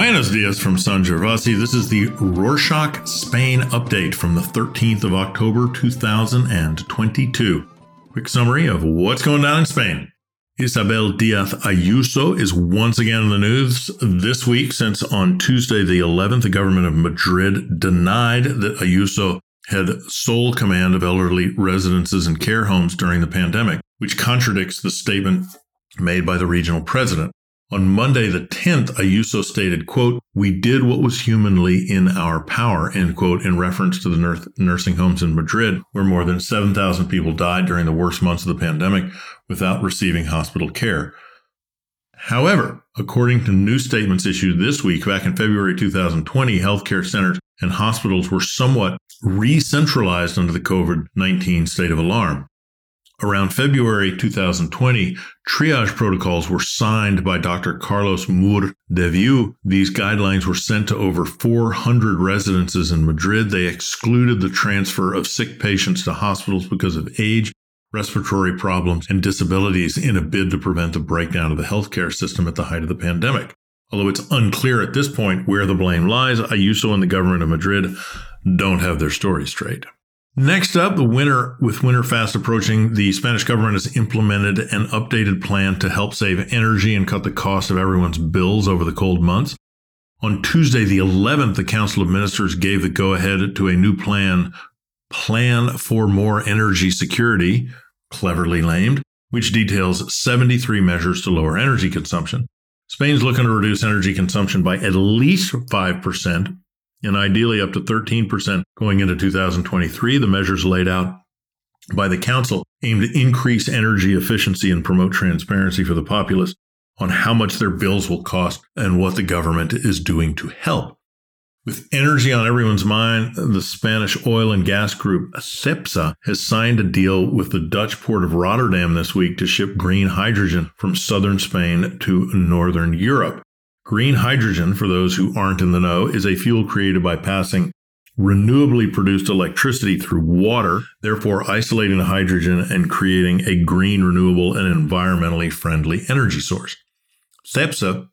Buenos dias from San Gervasi. This is the Rorschach Spain update from the 13th of October 2022. Quick summary of what's going down in Spain. Isabel Diaz Ayuso is once again in the news this week since on Tuesday, the 11th, the government of Madrid denied that Ayuso had sole command of elderly residences and care homes during the pandemic, which contradicts the statement made by the regional president. On Monday, the 10th, Ayuso stated, quote, we did what was humanly in our power, end quote, in reference to the nursing homes in Madrid, where more than 7,000 people died during the worst months of the pandemic without receiving hospital care. However, according to new statements issued this week, back in February 2020, healthcare centers and hospitals were somewhat re centralized under the COVID 19 state of alarm. Around February 2020, triage protocols were signed by Dr. Carlos Mur de Viu. These guidelines were sent to over 400 residences in Madrid. They excluded the transfer of sick patients to hospitals because of age, respiratory problems, and disabilities in a bid to prevent the breakdown of the healthcare system at the height of the pandemic. Although it's unclear at this point where the blame lies, Ayuso and the government of Madrid don't have their story straight. Next up, the winter with winter fast approaching, the Spanish government has implemented an updated plan to help save energy and cut the cost of everyone's bills over the cold months. On Tuesday, the 11th, the Council of Ministers gave the go ahead to a new plan, Plan for More Energy Security, cleverly named, which details 73 measures to lower energy consumption. Spain's looking to reduce energy consumption by at least 5% and ideally up to 13% going into 2023. The measures laid out by the Council aim to increase energy efficiency and promote transparency for the populace on how much their bills will cost and what the government is doing to help. With energy on everyone's mind, the Spanish oil and gas group Cepsa has signed a deal with the Dutch port of Rotterdam this week to ship green hydrogen from southern Spain to northern Europe. Green hydrogen, for those who aren't in the know, is a fuel created by passing renewably produced electricity through water, therefore isolating the hydrogen and creating a green, renewable, and environmentally friendly energy source. Cepsa,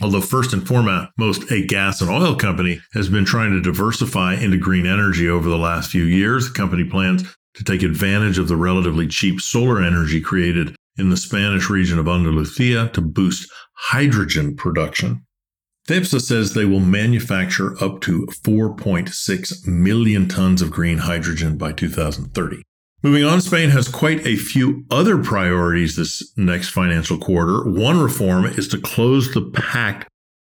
although first and foremost a gas and oil company, has been trying to diversify into green energy over the last few years. The company plans to take advantage of the relatively cheap solar energy created in the Spanish region of Andalusia to boost hydrogen production. Cepsa says they will manufacture up to 4.6 million tons of green hydrogen by 2030. Moving on, Spain has quite a few other priorities this next financial quarter. One reform is to close the pact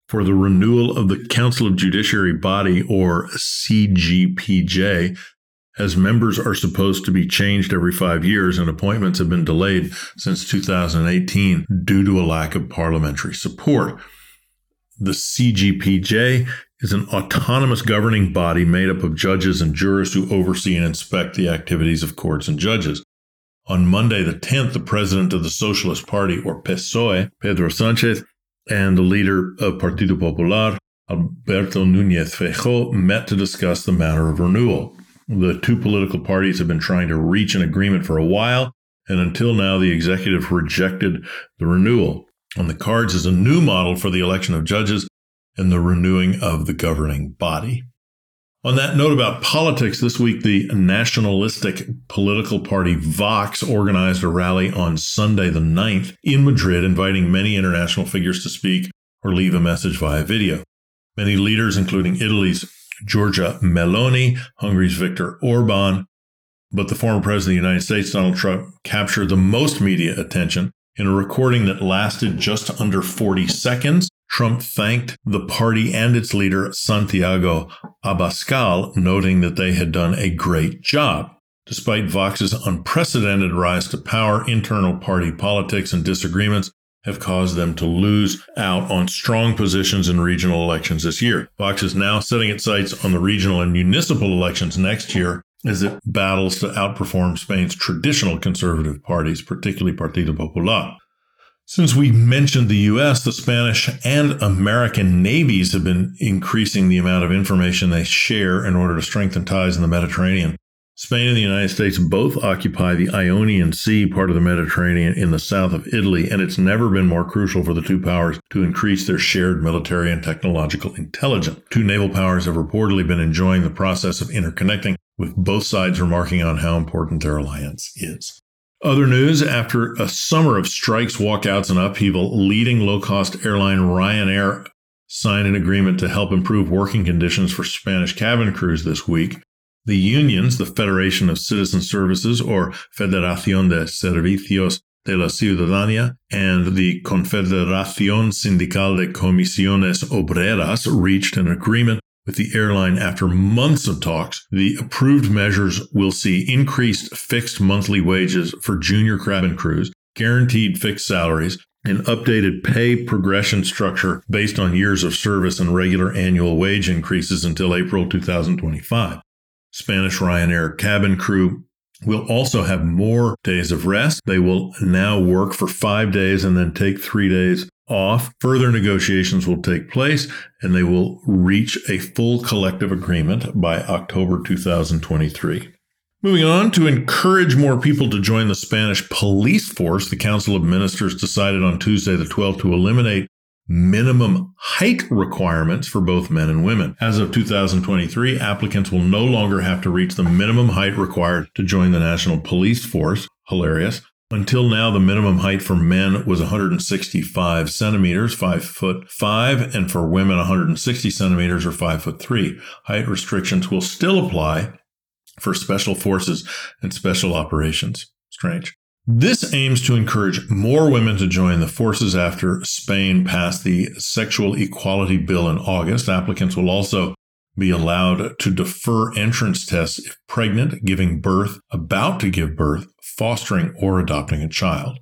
for the renewal of the Council of Judiciary Body, or CGPJ, as members are supposed to be changed every five years and appointments have been delayed since 2018 due to a lack of parliamentary support. The CGPJ is an autonomous governing body made up of judges and jurors who oversee and inspect the activities of courts and judges. On Monday, the 10th, the president of the Socialist Party, or PSOE, Pedro Sanchez, and the leader of Partido Popular, Alberto Núñez Feijóo, met to discuss the matter of renewal. The two political parties have been trying to reach an agreement for a while, and until now, the executive rejected the renewal. On the cards is a new model for the election of judges and the renewing of the governing body. On that note about politics, this week the nationalistic political party Vox organized a rally on Sunday the 9th in Madrid, inviting many international figures to speak or leave a message via video. Many leaders, including Italy's Giorgia Meloni, Hungary's Viktor Orban. But the former president of the United States, Donald Trump, captured the most media attention in a recording that lasted just under 40 seconds. Trump thanked the party and its leader, Santiago Abascal, noting that they had done a great job. Despite Vox's unprecedented rise to power, internal party politics and disagreements have caused them to lose out on strong positions in regional elections this year. Vox is now setting its sights on the regional and municipal elections next year as it battles to outperform Spain's traditional conservative parties, particularly Partido Popular. Since we mentioned the US, the Spanish and American navies have been increasing the amount of information they share in order to strengthen ties in the Mediterranean. Spain and the United States both occupy the Ionian Sea, part of the Mediterranean in the south of Italy, and it's never been more crucial for the two powers to increase their shared military and technological intelligence. Two naval powers have reportedly been enjoying the process of interconnecting, with both sides remarking on how important their alliance is. Other news after a summer of strikes, walkouts, and upheaval, leading low cost airline Ryanair signed an agreement to help improve working conditions for Spanish cabin crews this week. The unions, the Federation of Citizen Services or Federación de Servicios de la Ciudadanía and the Confederación Sindical de Comisiones Obreras reached an agreement with the airline after months of talks. The approved measures will see increased fixed monthly wages for junior cabin crews, guaranteed fixed salaries, an updated pay progression structure based on years of service and regular annual wage increases until April 2025. Spanish Ryanair cabin crew will also have more days of rest. They will now work for five days and then take three days off. Further negotiations will take place and they will reach a full collective agreement by October 2023. Moving on, to encourage more people to join the Spanish police force, the Council of Ministers decided on Tuesday the 12th to eliminate minimum height requirements for both men and women. As of 2023, applicants will no longer have to reach the minimum height required to join the National Police Force. Hilarious. Until now, the minimum height for men was 165 centimeters, 5 foot 5, and for women 160 centimeters or 5 foot 3. Height restrictions will still apply for special forces and special operations. Strange. This aims to encourage more women to join the forces after Spain passed the Sexual Equality Bill in August. Applicants will also be allowed to defer entrance tests if pregnant, giving birth, about to give birth, fostering, or adopting a child.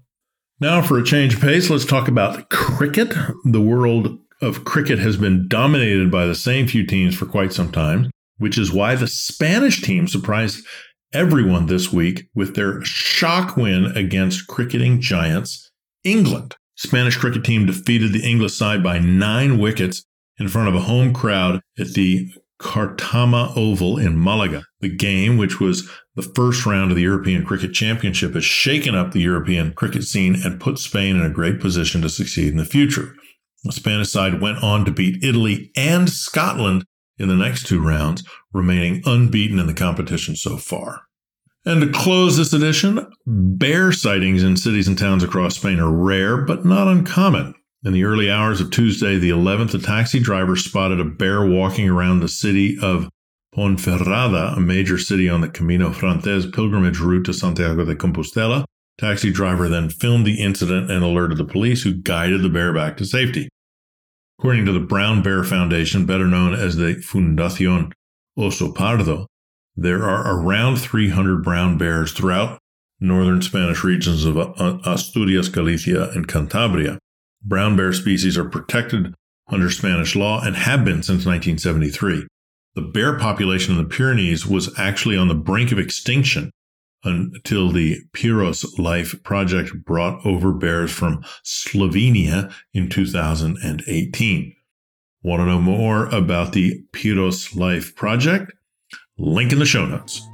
Now, for a change of pace, let's talk about cricket. The world of cricket has been dominated by the same few teams for quite some time, which is why the Spanish team surprised everyone this week with their shock win against cricketing giants England. Spanish cricket team defeated the English side by nine wickets in front of a home crowd at the Cartama Oval in Malaga. The game, which was the first round of the European Cricket Championship, has shaken up the European cricket scene and put Spain in a great position to succeed in the future. The Spanish side went on to beat Italy and Scotland in the next two rounds, remaining unbeaten in the competition so far. And to close this edition, bear sightings in cities and towns across Spain are rare, but not uncommon. In the early hours of Tuesday, the 11th, a taxi driver spotted a bear walking around the city of Ponferrada, a major city on the Camino Frances pilgrimage route to Santiago de Compostela. Taxi driver then filmed the incident and alerted the police, who guided the bear back to safety. According to the Brown Bear Foundation, better known as the Fundación Oso Pardo, there are around 300 brown bears throughout northern Spanish regions of uh, Asturias, Galicia, and Cantabria. Brown bear species are protected under Spanish law and have been since 1973. The bear population in the Pyrenees was actually on the brink of extinction until the Piros Life Project brought over bears from Slovenia in 2018. Want to know more about the Piros Life Project? Link in the show notes.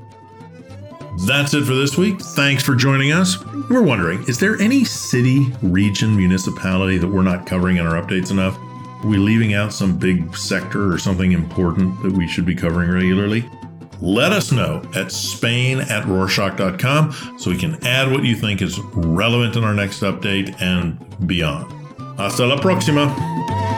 That's it for this week. Thanks for joining us. We're wondering is there any city, region, municipality that we're not covering in our updates enough? Are we leaving out some big sector or something important that we should be covering regularly? Let us know at spain at rorschach.com so we can add what you think is relevant in our next update and beyond. Hasta la próxima.